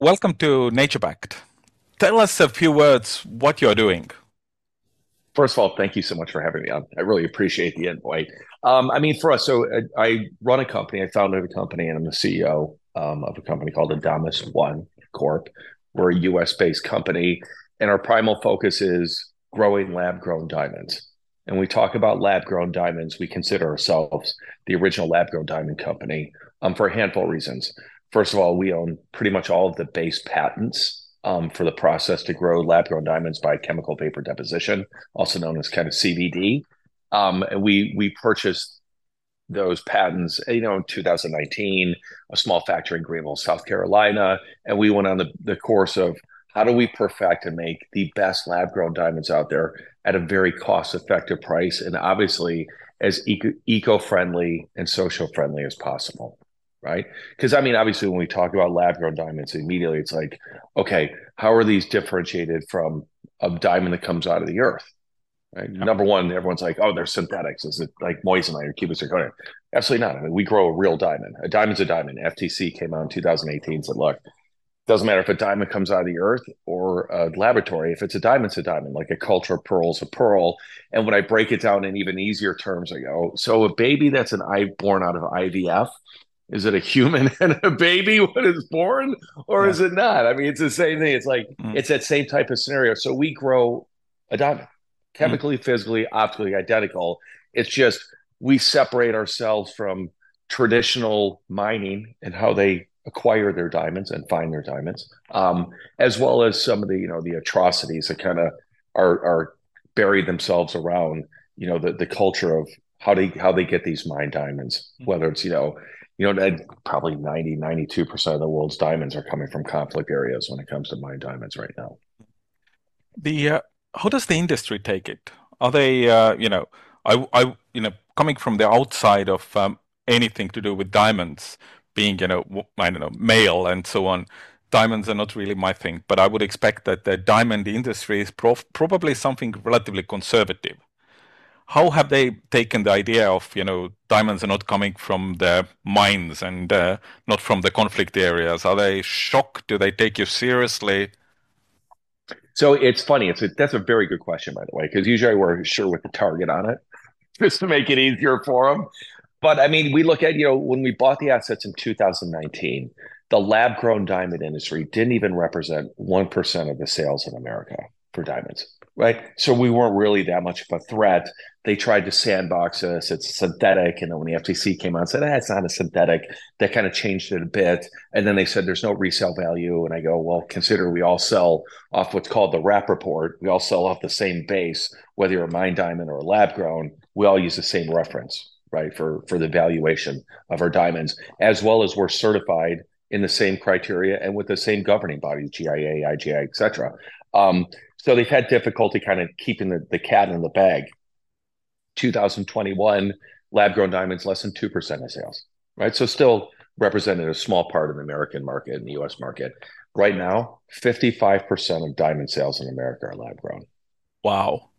Welcome to NaturePact. Tell us a few words what you're doing. First of all, thank you so much for having me on. I really appreciate the invite. Um, I mean, for us, so I, uh, I, run a company. I founded a company, and I'm the CEO um, of a company called Adamas One Corp. We're a U.S.-based company, and our primal focus is growing lab-grown diamonds. And we talk about lab-grown diamonds. We consider ourselves the original lab-grown diamond company um, for a handful of reasons. First of all, we own pretty much all of the base patents um, for the process to grow lab grown diamonds by chemical vapor deposition, also known as kind of CVD. Um, and we we purchased those patents, you know, in 2019, a small factory in Greenville, South Carolina, and we went on the, the course of how do we perfect and make the best lab grown diamonds out there at a very cost effective price, and obviously as eco friendly and social friendly as possible right? Because I mean, obviously, when we talk about lab grown diamonds, immediately it's like, okay, how are these differentiated from a diamond that comes out of the earth? Right. Yep. Number one, everyone's like, oh, they're synthetics. Is it like moissanite or cubic zirconia? Absolutely not. I mean, we grow a real diamond. A diamond's a diamond. FTC came out in 2018 and said, look, doesn't matter if a diamond comes out of the earth or a laboratory. If it's a diamond, it's a diamond. Like a culture pearl is a pearl. And when I break it down in even easier terms, I go, so a baby that's an eye born out of IVF is it a human and a baby when it's born or yeah. is it not i mean it's the same thing it's like mm. it's that same type of scenario so we grow a diamond chemically mm. physically optically identical it's just we separate ourselves from traditional mining and how they acquire their diamonds and find their diamonds um, as well as some of the you know the atrocities that kind of are are buried themselves around you know the, the culture of how they how they get these mine diamonds mm. whether it's you know you know, probably 90, 92% of the world's diamonds are coming from conflict areas when it comes to mine diamonds right now. The uh, how does the industry take it? Are they, uh, you know, I, I, you know, coming from the outside of um, anything to do with diamonds, being, you know, I don't know, male and so on, diamonds are not really my thing. But I would expect that the diamond industry is prof- probably something relatively conservative how have they taken the idea of you know diamonds are not coming from the mines and uh, not from the conflict areas? Are they shocked? Do they take you seriously? So it's funny. It's a, that's a very good question by the way because usually we're sure with the target on it just to make it easier for them but i mean we look at you know when we bought the assets in 2019 the lab grown diamond industry didn't even represent 1% of the sales in america for diamonds right? So we weren't really that much of a threat. They tried to sandbox us. It's synthetic. And then when the FTC came out and said, ah, it's not a synthetic, that kind of changed it a bit. And then they said there's no resale value. And I go, well, consider we all sell off what's called the Rapaport. We all sell off the same base, whether you're a mine diamond or a lab grown, we all use the same reference, right? For for the valuation of our diamonds, as well as we're certified in the same criteria and with the same governing bodies, GIA, IGI, et cetera. Um, so they've had difficulty kind of keeping the, the cat in the bag. 2021, lab grown diamonds less than 2% of sales, right? So still represented a small part of the American market and the US market. Right now, 55% of diamond sales in America are lab grown. Wow.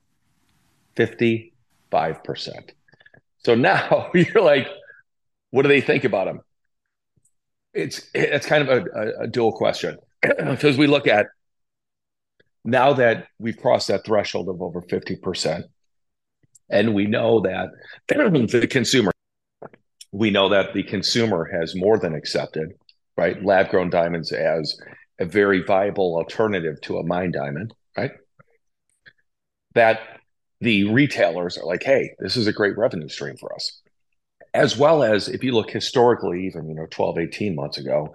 55%. So now you're like, what do they think about them? It's it's kind of a, a, a dual question because we look at now that we've crossed that threshold of over 50%, And we know that the consumer, we know that the consumer has more than accepted, right? Lab grown diamonds as a very viable alternative to a mine diamond, right? That the retailers are like, hey, this is a great revenue stream for us. As well as if you look historically, even you know, 12, 18 months ago,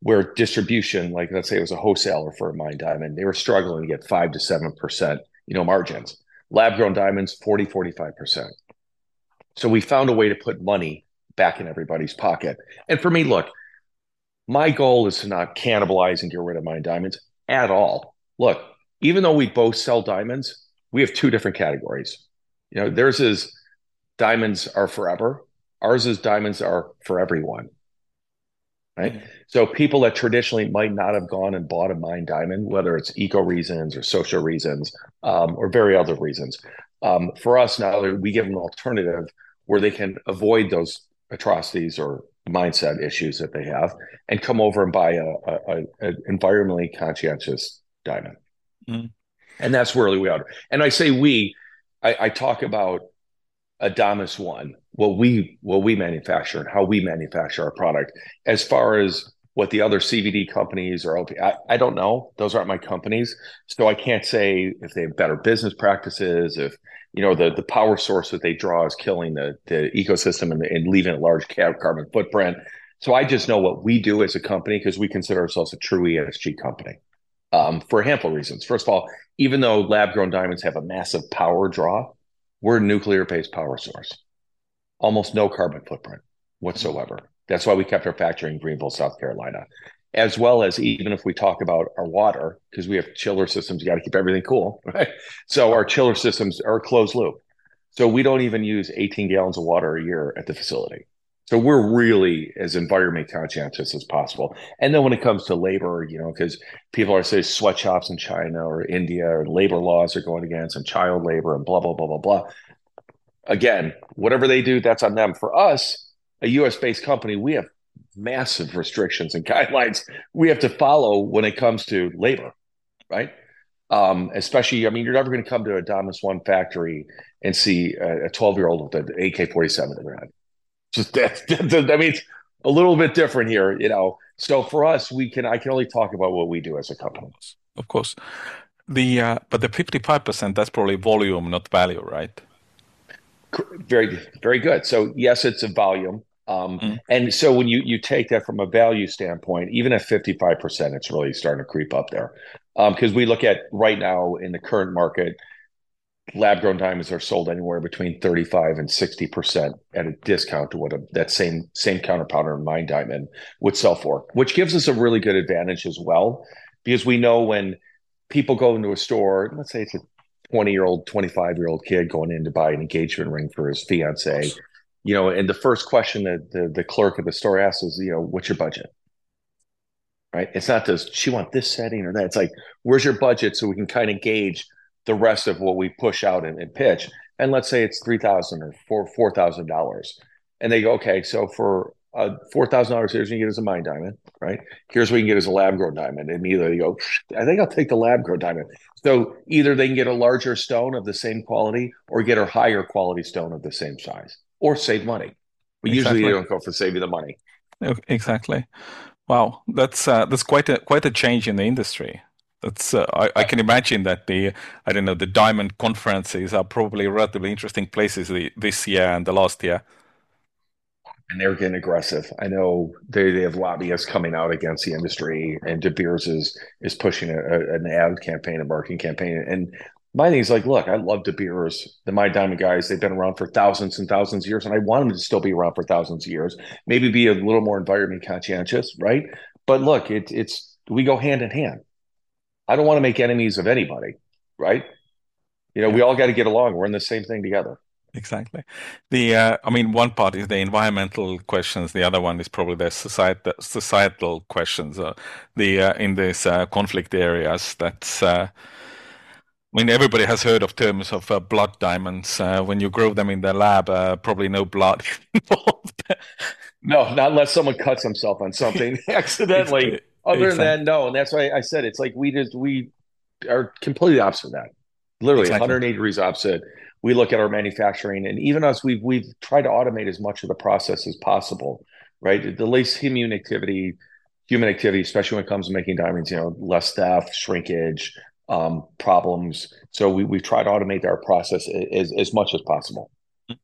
where distribution, like let's say it was a wholesaler for a mine diamond, they were struggling to get five to seven percent, you know, margins. Lab grown diamonds, 40, 45%. So we found a way to put money back in everybody's pocket. And for me, look, my goal is to not cannibalize and get rid of mine diamonds at all. Look, even though we both sell diamonds, we have two different categories. You know, theirs is diamonds are forever. Ours is diamonds are for everyone. Right. Mm-hmm. So people that traditionally might not have gone and bought a mine diamond, whether it's eco reasons or social reasons um, or very other reasons, um, for us now we give them an alternative where they can avoid those atrocities or mindset issues that they have and come over and buy a, a, a environmentally conscientious diamond. Mm. And that's where we are. And I say we, I, I talk about Adamas One, what we what we manufacture and how we manufacture our product. As far as what the other CVD companies or LP, I, I don't know. Those aren't my companies, so I can't say if they have better business practices. If you know the the power source that they draw is killing the the ecosystem and, and leaving a large carbon footprint. So I just know what we do as a company because we consider ourselves a true ESG company um, for a handful of reasons. First of all, even though lab grown diamonds have a massive power draw, we're a nuclear based power source, almost no carbon footprint whatsoever. That's why we kept our factory in Greenville, South Carolina. As well as even if we talk about our water, because we have chiller systems, you got to keep everything cool, right? So our chiller systems are closed loop. So we don't even use 18 gallons of water a year at the facility. So we're really as environment conscientious as possible. And then when it comes to labor, you know, because people are saying sweatshops in China or India or labor laws are going against and child labor and blah, blah, blah, blah, blah. Again, whatever they do, that's on them. For us, a US based company, we have massive restrictions and guidelines we have to follow when it comes to labor, right? Um, especially, I mean, you're never going to come to a Adamas One factory and see a 12 year old with an AK 47 in their just that, that, I mean, it's a little bit different here, you know. So for us, we can I can only talk about what we do as a company. Of course, the uh, but the fifty five percent that's probably volume, not value, right? Very very good. So yes, it's a volume. Um, mm. And so when you you take that from a value standpoint, even at 55%, it's really starting to creep up there. Because um, we look at right now in the current market, lab grown diamonds are sold anywhere between 35 and 60% at a discount to what a, that same same counterpart mine diamond would sell for, which gives us a really good advantage as well. Because we know when people go into a store, let's say it's a 20 year old, 25 year old kid going in to buy an engagement ring for his fiance, you know, and the first question that the, the clerk at the store asks is, you know, what's your budget? Right. It's not does she want this setting or that. It's like, where's your budget so we can kind of gauge the rest of what we push out and, and pitch. And let's say it's three thousand or four four thousand dollars, and they go, okay, so for uh, four thousand dollars, here's what you get as a mine diamond, right? Here's what you can get as a lab grown diamond. And immediately you go, I think I'll take the lab grown diamond. So either they can get a larger stone of the same quality, or get a higher quality stone of the same size, or save money. But exactly. usually they don't go for saving the money. Exactly. Wow, that's uh, that's quite a quite a change in the industry. That's uh, I, I, can imagine that the I don't know the diamond conferences are probably relatively interesting places the, this year and the last year. And they're getting aggressive. I know they, they have lobbyists coming out against the industry, and De Beers is is pushing a, a, an ad campaign, a marketing campaign. And my thing is like, look, I love De Beers, the My Diamond guys. They've been around for thousands and thousands of years, and I want them to still be around for thousands of years. Maybe be a little more environment conscientious, right? But look, it, it's we go hand in hand I don't want to make enemies of anybody, right? You know, we all got to get along. We're in the same thing together. Exactly. The uh, I mean, one part is the environmental questions. The other one is probably the societal societal questions. Uh, the uh, in these uh, conflict areas. That's uh, I mean, everybody has heard of terms of uh, blood diamonds. when you grow them in the lab, probably no blood involved. no, not unless someone cuts himself on something accidentally. Other than that, no, and that's why I said it's like we just we are completely opposite of that. Literally exactly. 180 degrees opposite. We look at our manufacturing, and even us, we've we've tried to automate as much of the process as possible, right? The least human activity, human activity, especially when it comes to making diamonds, you know, less theft, shrinkage, um, problems. So we we've tried to automate our process as as much as possible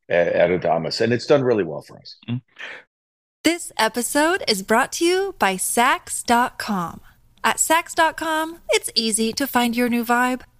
at, at Adamas, and it's done really well for us. This episode is brought to you by Saks.com. At Saks.com, it's easy to find your new vibe.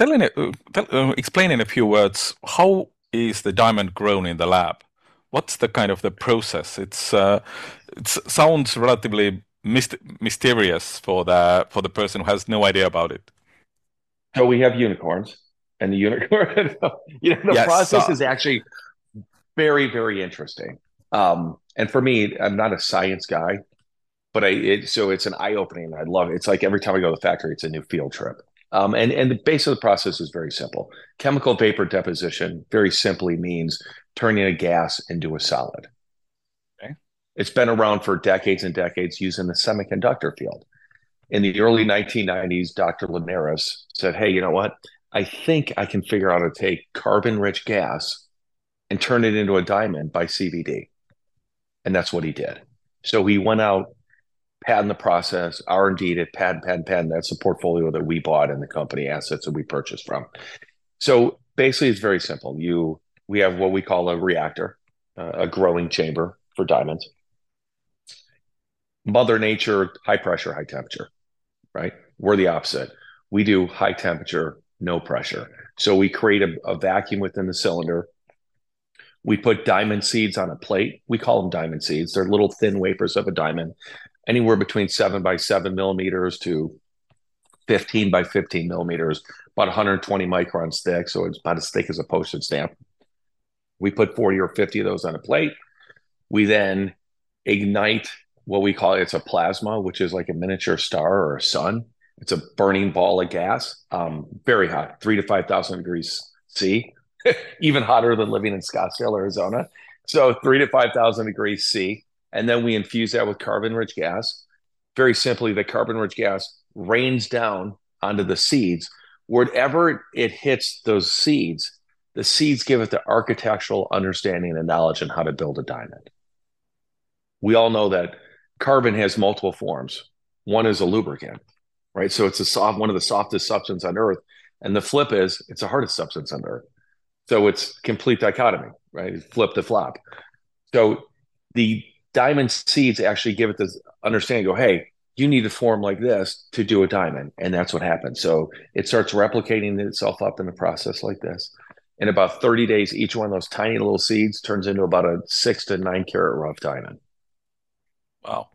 Tell in tell, uh, explain in a few words how is the diamond grown in the lab? What's the kind of the process? It's uh, it sounds relatively myst- mysterious for the for the person who has no idea about it. So we have unicorns, and the unicorn, you know, the yes, process uh, is actually very very interesting. Um, and for me, I'm not a science guy, but I it, so it's an eye opening. I love it. It's like every time I go to the factory, it's a new field trip. Um, and, and the base of the process is very simple. Chemical vapor deposition very simply means turning a gas into a solid. Okay. It's been around for decades and decades used in the semiconductor field. In the early 1990s, Dr. Linares said, Hey, you know what? I think I can figure out how to take carbon rich gas and turn it into a diamond by CVD. And that's what he did. So he went out patent the process, R and D it, patent, patent, patent. That's the portfolio that we bought and the company assets that we purchased from. So basically, it's very simple. You we have what we call a reactor, uh, a growing chamber for diamonds. Mother Nature, high pressure, high temperature, right? We're the opposite. We do high temperature, no pressure. So we create a, a vacuum within the cylinder. We put diamond seeds on a plate. We call them diamond seeds. They're little thin wafers of a diamond anywhere between seven by seven millimeters to 15 by 15 millimeters, about 120 microns thick. So it's about as thick as a postage stamp. We put 40 or 50 of those on a plate. We then ignite what we call it's a plasma, which is like a miniature star or a sun. It's a burning ball of gas, um, very hot, three to 5,000 degrees C, even hotter than living in Scottsdale, Arizona. So three to 5,000 degrees C and then we infuse that with carbon rich gas. Very simply, the carbon rich gas rains down onto the seeds. Wherever it hits those seeds, the seeds give it the architectural understanding and knowledge on how to build a diamond. We all know that carbon has multiple forms. One is a lubricant, right? So it's a soft, one of the softest substances on earth. And the flip is it's the hardest substance on earth. So it's complete dichotomy, right? Flip to flop. So the diamond seeds actually give it this understanding go hey you need to form like this to do a diamond. And that's what happens. So it starts replicating itself up in the process like this. In about 30 days each one of those tiny little seeds turns into about a six to nine carat rough diamond. Wow.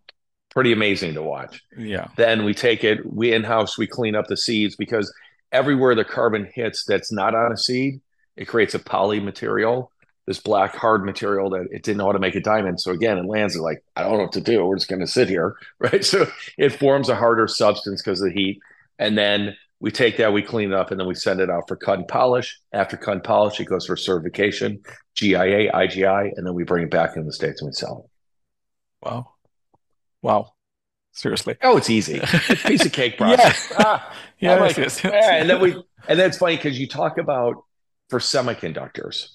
Pretty amazing to watch. Yeah. Then we take it we in-house we clean up the seeds because everywhere the carbon hits that's not on a seed it creates a poly material this black hard material that it didn't know how to make a diamond. So again, it lands like, I don't know what to do. We're just going to sit here, right? So it forms a harder substance because of the heat. And then we take that, we clean it up, and then we send it out for cut and polish. After cut and polish, it goes for certification, GIA, IGI, and then we bring it back in the States and we sell it. Wow. Wow. Seriously. Oh, it's easy. It's piece of cake process. yeah. Ah, yeah, like, yes. And then we, and then it's funny because you talk about for semiconductors,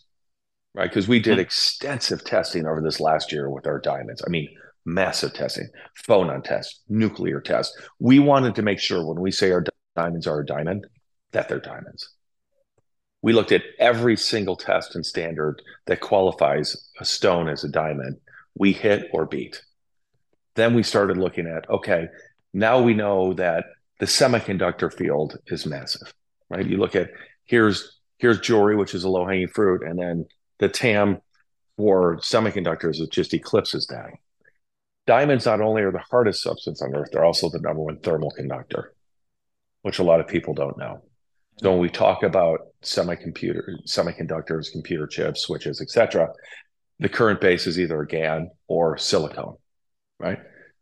right? Because we did mm-hmm. extensive testing over this last year with our diamonds. I mean, massive testing, phonon test, nuclear test. We wanted to make sure when we say our diamonds are a diamond, that they're diamonds. We looked at every single test and standard that qualifies a stone as a diamond. We hit or beat. Then we started looking at okay, now we know that the semiconductor field is massive, right? You look at here's here's jewelry, which is a low hanging fruit, and then the TAM for semiconductors it just eclipses that. Diamonds not only are the hardest substance on earth, they're also the number one thermal conductor, which a lot of people don't know. So when we talk about semicomputer, semiconductors, computer chips, switches, etc., the current base is either GaN or silicone, right?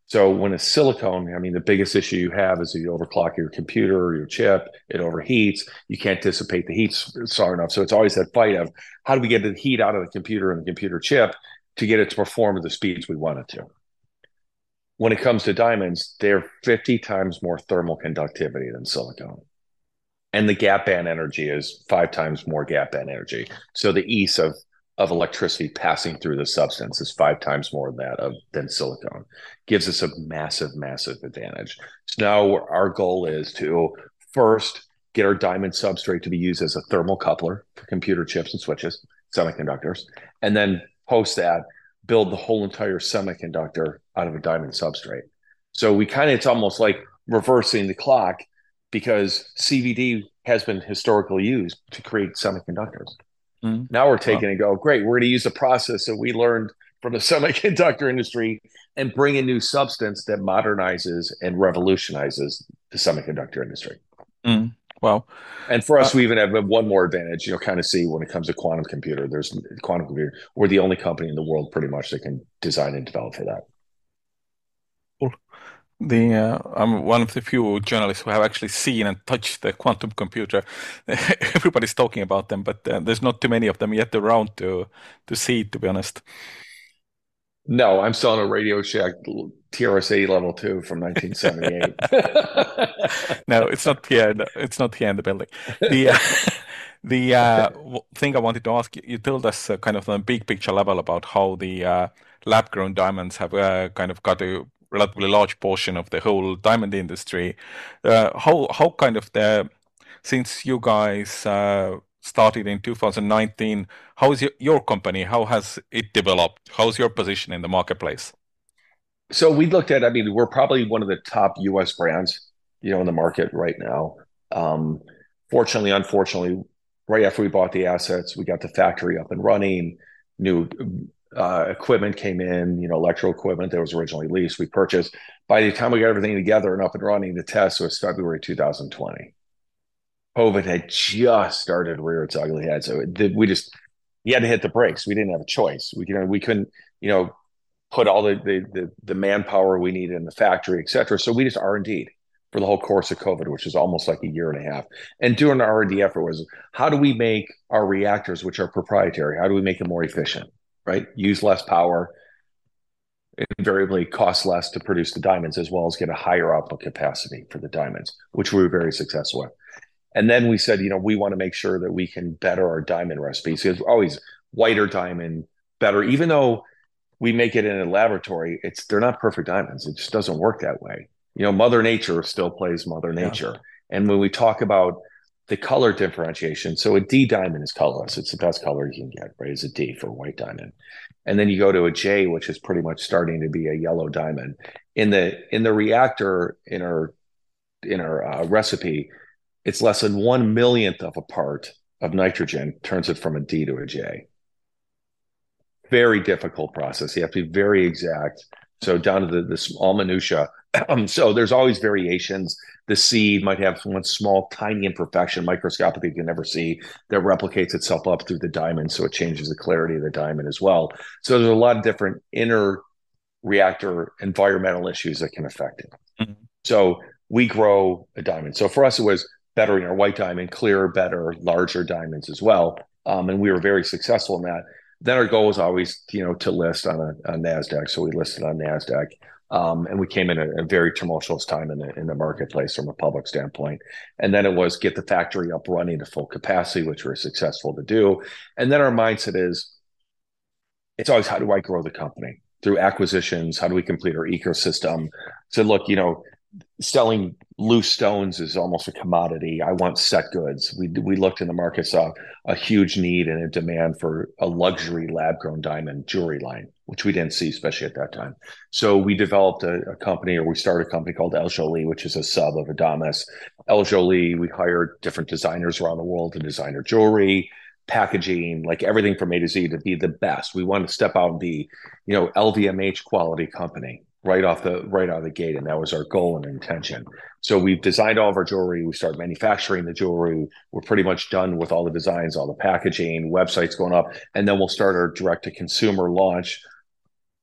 So when it's silicone, I mean, the biggest issue you have is you overclock your computer or your chip, it overheats. You can't dissipate the heat far enough. So it's always that fight of how do we get the heat out of the computer and the computer chip to get it to perform at the speeds we want it to. When it comes to diamonds, they're 50 times more thermal conductivity than silicone. And the gap band energy is five times more gap band energy. So the ease of of electricity passing through the substance is five times more than that of than silicone. Gives us a massive, massive advantage. So now our goal is to first get our diamond substrate to be used as a thermal coupler for computer chips and switches, semiconductors, and then post that build the whole entire semiconductor out of a diamond substrate. So we kind of it's almost like reversing the clock because CVD has been historically used to create semiconductors. Mm-hmm. Now we're taking wow. and go, great, we're going to use the process that we learned from the semiconductor industry and bring a new substance that modernizes and revolutionizes the semiconductor industry. Mm. Well, and for us, uh, we even have one more advantage. You know, kind of see when it comes to quantum computer. There's quantum computer. We're the only company in the world, pretty much, that can design and develop for that. The uh, I'm one of the few journalists who have actually seen and touched the quantum computer. Everybody's talking about them, but uh, there's not too many of them yet around to to see. To be honest. No, I'm still on a Radio Shack TRS-80 level two from 1978. no, it's not here. It's not here in the building. The uh, the uh, thing I wanted to ask you, you told us uh, kind of on a big picture level about how the uh, lab grown diamonds have uh, kind of got a relatively large portion of the whole diamond industry. Uh, how how kind of the since you guys uh, started in 2019, how is your, your company? How has it developed? How's your position in the marketplace? So we looked at. I mean, we're probably one of the top U.S. brands, you know, in the market right now. Um, fortunately, unfortunately, right after we bought the assets, we got the factory up and running. New uh, equipment came in, you know, electrical equipment that was originally leased. We purchased. By the time we got everything together and up and running, the test was February 2020. COVID had just started rear its ugly head, so it, we just had to hit the brakes. We didn't have a choice. We you know we couldn't you know put all the the the, the manpower we needed in the factory, et cetera. So we just R and D for the whole course of COVID, which is almost like a year and a half. And doing the R and D effort was how do we make our reactors, which are proprietary, how do we make them more efficient? Right? Use less power, invariably cost less to produce the diamonds, as well as get a higher output capacity for the diamonds, which we were very successful with. And then we said, you know, we want to make sure that we can better our diamond recipes. Because always whiter diamond, better, even though we make it in a laboratory, it's they're not perfect diamonds. It just doesn't work that way. You know, Mother Nature still plays Mother Nature. Yeah. And when we talk about the color differentiation. So a D diamond is colorless. It's the best color you can get, right? It's a D for white diamond. And then you go to a J, which is pretty much starting to be a yellow diamond. In the in the reactor in our in our uh, recipe, it's less than one millionth of a part of nitrogen turns it from a D to a J. Very difficult process. You have to be very exact. So down to the, the small minutia. so there's always variations the seed might have one small, tiny imperfection, microscopically you can never see, that replicates itself up through the diamond. So it changes the clarity of the diamond as well. So there's a lot of different inner reactor environmental issues that can affect it. Mm-hmm. So we grow a diamond. So for us, it was bettering our white diamond, clearer, better, larger diamonds as well. Um, and we were very successful in that. Then our goal was always, you know, to list on a on NASDAQ. So we listed on NASDAQ. Um, and we came in a, a, very tumultuous time in the in the marketplace from a public standpoint. And then it was get the factory up running to full capacity, which we are successful to do. And then our mindset is, it's always how do I grow the company through acquisitions? How do we complete our ecosystem? So look, you know, selling loose stones is almost a commodity. I want set goods. We we looked in the market, saw a huge need and a demand for a luxury lab grown diamond jewelry line which we didn't see, especially at that time. So we developed a, a company, or we started a company called El Jolie, which is a sub of Adamas. El Jolie, we hired different designers around the world to design our jewelry, packaging, like everything from A to Z to be the best. We wanted to step out and be, you know, LVMH quality company right off the right out of the gate, and that was our goal and intention. So we've designed all of our jewelry. We started manufacturing the jewelry. We're pretty much done with all the designs, all the packaging, websites going up, and then we'll start our direct to consumer launch.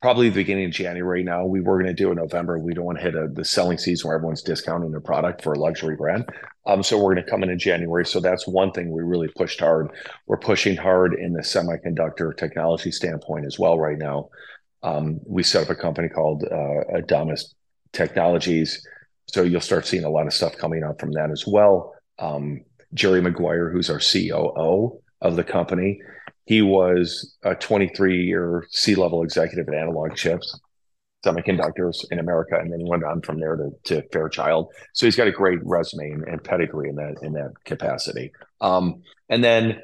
Probably the beginning of January now. We were going to do in November. We don't want to hit a, the selling season where everyone's discounting their product for a luxury brand. Um, so we're going to come in in January. So that's one thing we really pushed hard. We're pushing hard in the semiconductor technology standpoint as well right now. Um, we set up a company called uh, Technologies. So you'll start seeing a lot of stuff coming out from that as well. Um, Jerry McGuire, who's our COO of the company, he was a 23 year C level executive at Analog Chips, semiconductors in America, and then he went on from there to, to Fairchild. So he's got a great resume and, and pedigree in that in that capacity. Um, and then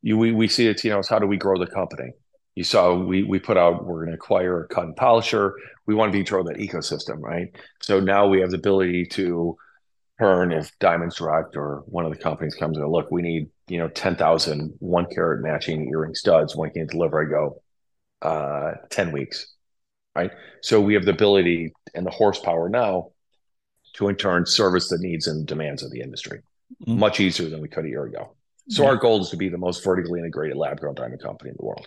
you, we we see it, you know, how do we grow the company? You saw we we put out we're going to acquire a cut and polisher. We want to be control that ecosystem, right? So now we have the ability to turn if Diamonds Direct or one of the companies comes in, look, we need you know 10,000 one carat matching earring studs. When can you deliver? I go, uh, 10 weeks, right? So we have the ability and the horsepower now to in turn service the needs and demands of the industry mm-hmm. much easier than we could a year ago. So mm-hmm. our goal is to be the most vertically integrated lab grown diamond company in the world.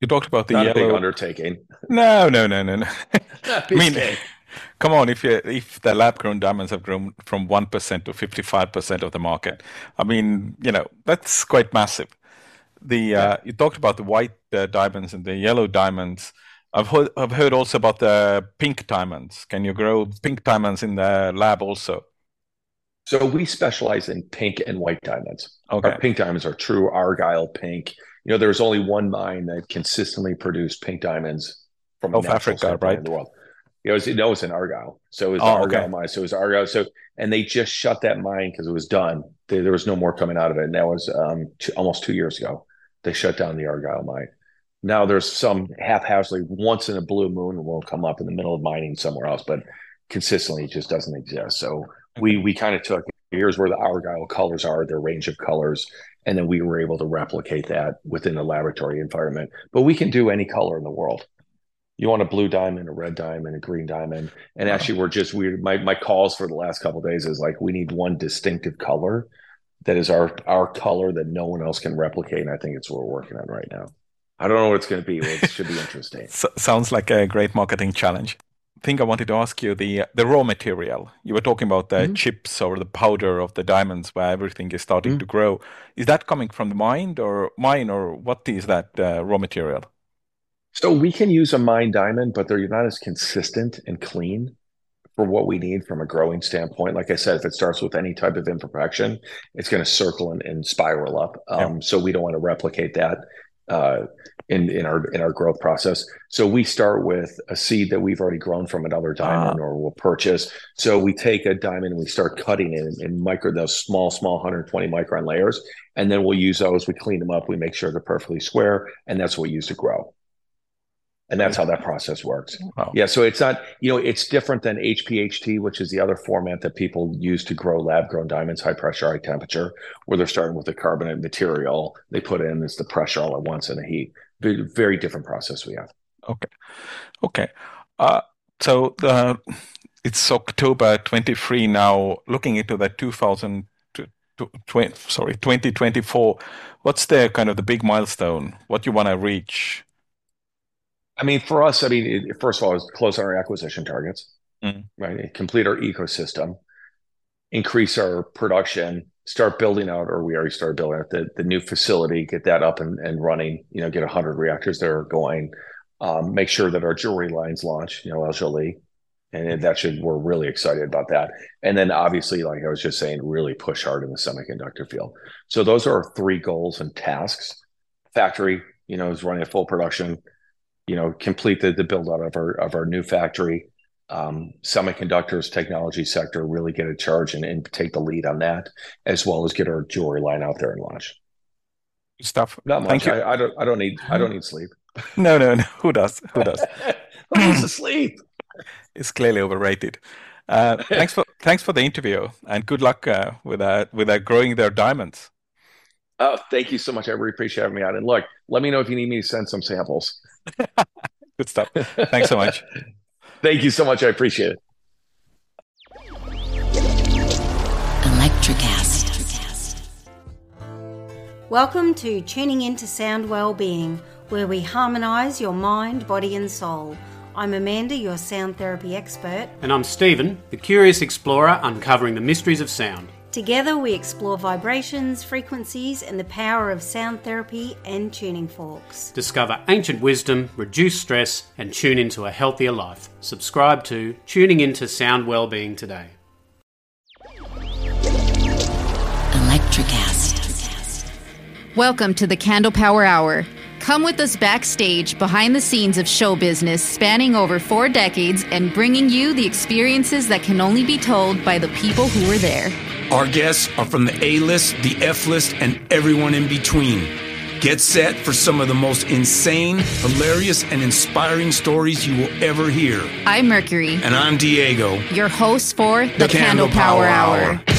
You talked about the Not yellow big undertaking. No, no, no, no, no. I mean, come on. If you if the lab grown diamonds have grown from one percent to fifty five percent of the market, I mean, you know, that's quite massive. The yeah. uh, you talked about the white uh, diamonds and the yellow diamonds. I've heard, I've heard also about the pink diamonds. Can you grow pink diamonds in the lab also? So we specialize in pink and white diamonds. Okay. Our pink diamonds are true Argyle pink you know, there was only one mine that consistently produced pink diamonds from South Africa, right? In the world. It was no, it was in Argyle. So it was oh, Argyle okay. mine. So it was Argyle. So and they just shut that mine because it was done. They, there was no more coming out of it. And that was um, two, almost two years ago. They shut down the Argyle mine. Now there's some haphazardly once in a blue moon will come up in the middle of mining somewhere else, but consistently it just doesn't exist. So we we kind of took here's where the Argyle colors are, their range of colors, and then we were able to replicate that within the laboratory environment. But we can do any color in the world. You want a blue diamond, a red diamond, a green diamond, and wow. actually, we're just we my my calls for the last couple days is like we need one distinctive color that is our our color that no one else can replicate. And I think it's what we're working on right now. I don't know what it's going to be. It should be interesting. sounds like a great marketing challenge thing I wanted to ask you the the raw material. You were talking about the mm-hmm. chips or the powder of the diamonds where everything is starting mm-hmm. to grow. Is that coming from the mine or mine or what is that uh, raw material? So we can use a mine diamond, but they're not as consistent and clean for what we need from a growing standpoint. Like I said, if it starts with any type of imperfection, it's going to circle and, and spiral up. Um, yeah. So we don't want to replicate that. Uh, in in our in our growth process. So we start with a seed that we've already grown from another diamond uh or we'll purchase. So we take a diamond and we start cutting it in, in micro those small small 120 micron layers, and then we'll use those. We clean them up. We make sure they're perfectly square, and that's what we use to grow. And that's how that process works. Wow. Yeah. So it's not, you know, it's different than HPHT, which is the other format that people use to grow lab grown diamonds, high pressure, high temperature, where they're starting with a carbonate material. They put in this the pressure all at once and the heat very different process we have. Okay, okay. Uh, so the it's October 23 now. Looking into that 2000, sorry 2024, what's the kind of the big milestone? What you want to reach? I mean, for us, I mean, it, first of all, is close on our acquisition targets, mm. right? Complete our ecosystem, increase our production, start building out, or we already started building out the, the new facility, get that up and, and running, you know, get 100 reactors that are going, um, make sure that our jewelry lines launch, you know, El Jolie. And that should, we're really excited about that. And then obviously, like I was just saying, really push hard in the semiconductor field. So those are our three goals and tasks. Factory, you know, is running at full production, you know, complete the, build out of our, of our new factory, um, semiconductors technology sector really get a charge and, and, take the lead on that, as well as get our jewelry line out there and launch. Stuff. Not much. I, I, don't. I don't need. I don't need sleep. No, no, no. Who does? Who does? Who's asleep? It's clearly overrated. Uh, thanks for thanks for the interview, and good luck uh, with uh, with uh, growing their diamonds. Oh, thank you so much. I really appreciate having me on. And look, let me know if you need me to send some samples. Good stuff. Thanks so much. thank you so much. I appreciate it. Electricast. Welcome to Tuning Into Sound Wellbeing, where we harmonise your mind, body, and soul. I'm Amanda, your sound therapy expert. And I'm Stephen, the curious explorer uncovering the mysteries of sound. Together, we explore vibrations, frequencies, and the power of sound therapy and tuning forks. Discover ancient wisdom, reduce stress, and tune into a healthier life. Subscribe to Tuning Into Sound Wellbeing today. Electricast. Welcome to the Candle Power Hour. Come with us backstage behind the scenes of show business spanning over four decades and bringing you the experiences that can only be told by the people who were there. Our guests are from the A list, the F list, and everyone in between. Get set for some of the most insane, hilarious, and inspiring stories you will ever hear. I'm Mercury. And I'm Diego, your host for the, the Candle, Candle, Power, Power Hour. Hour.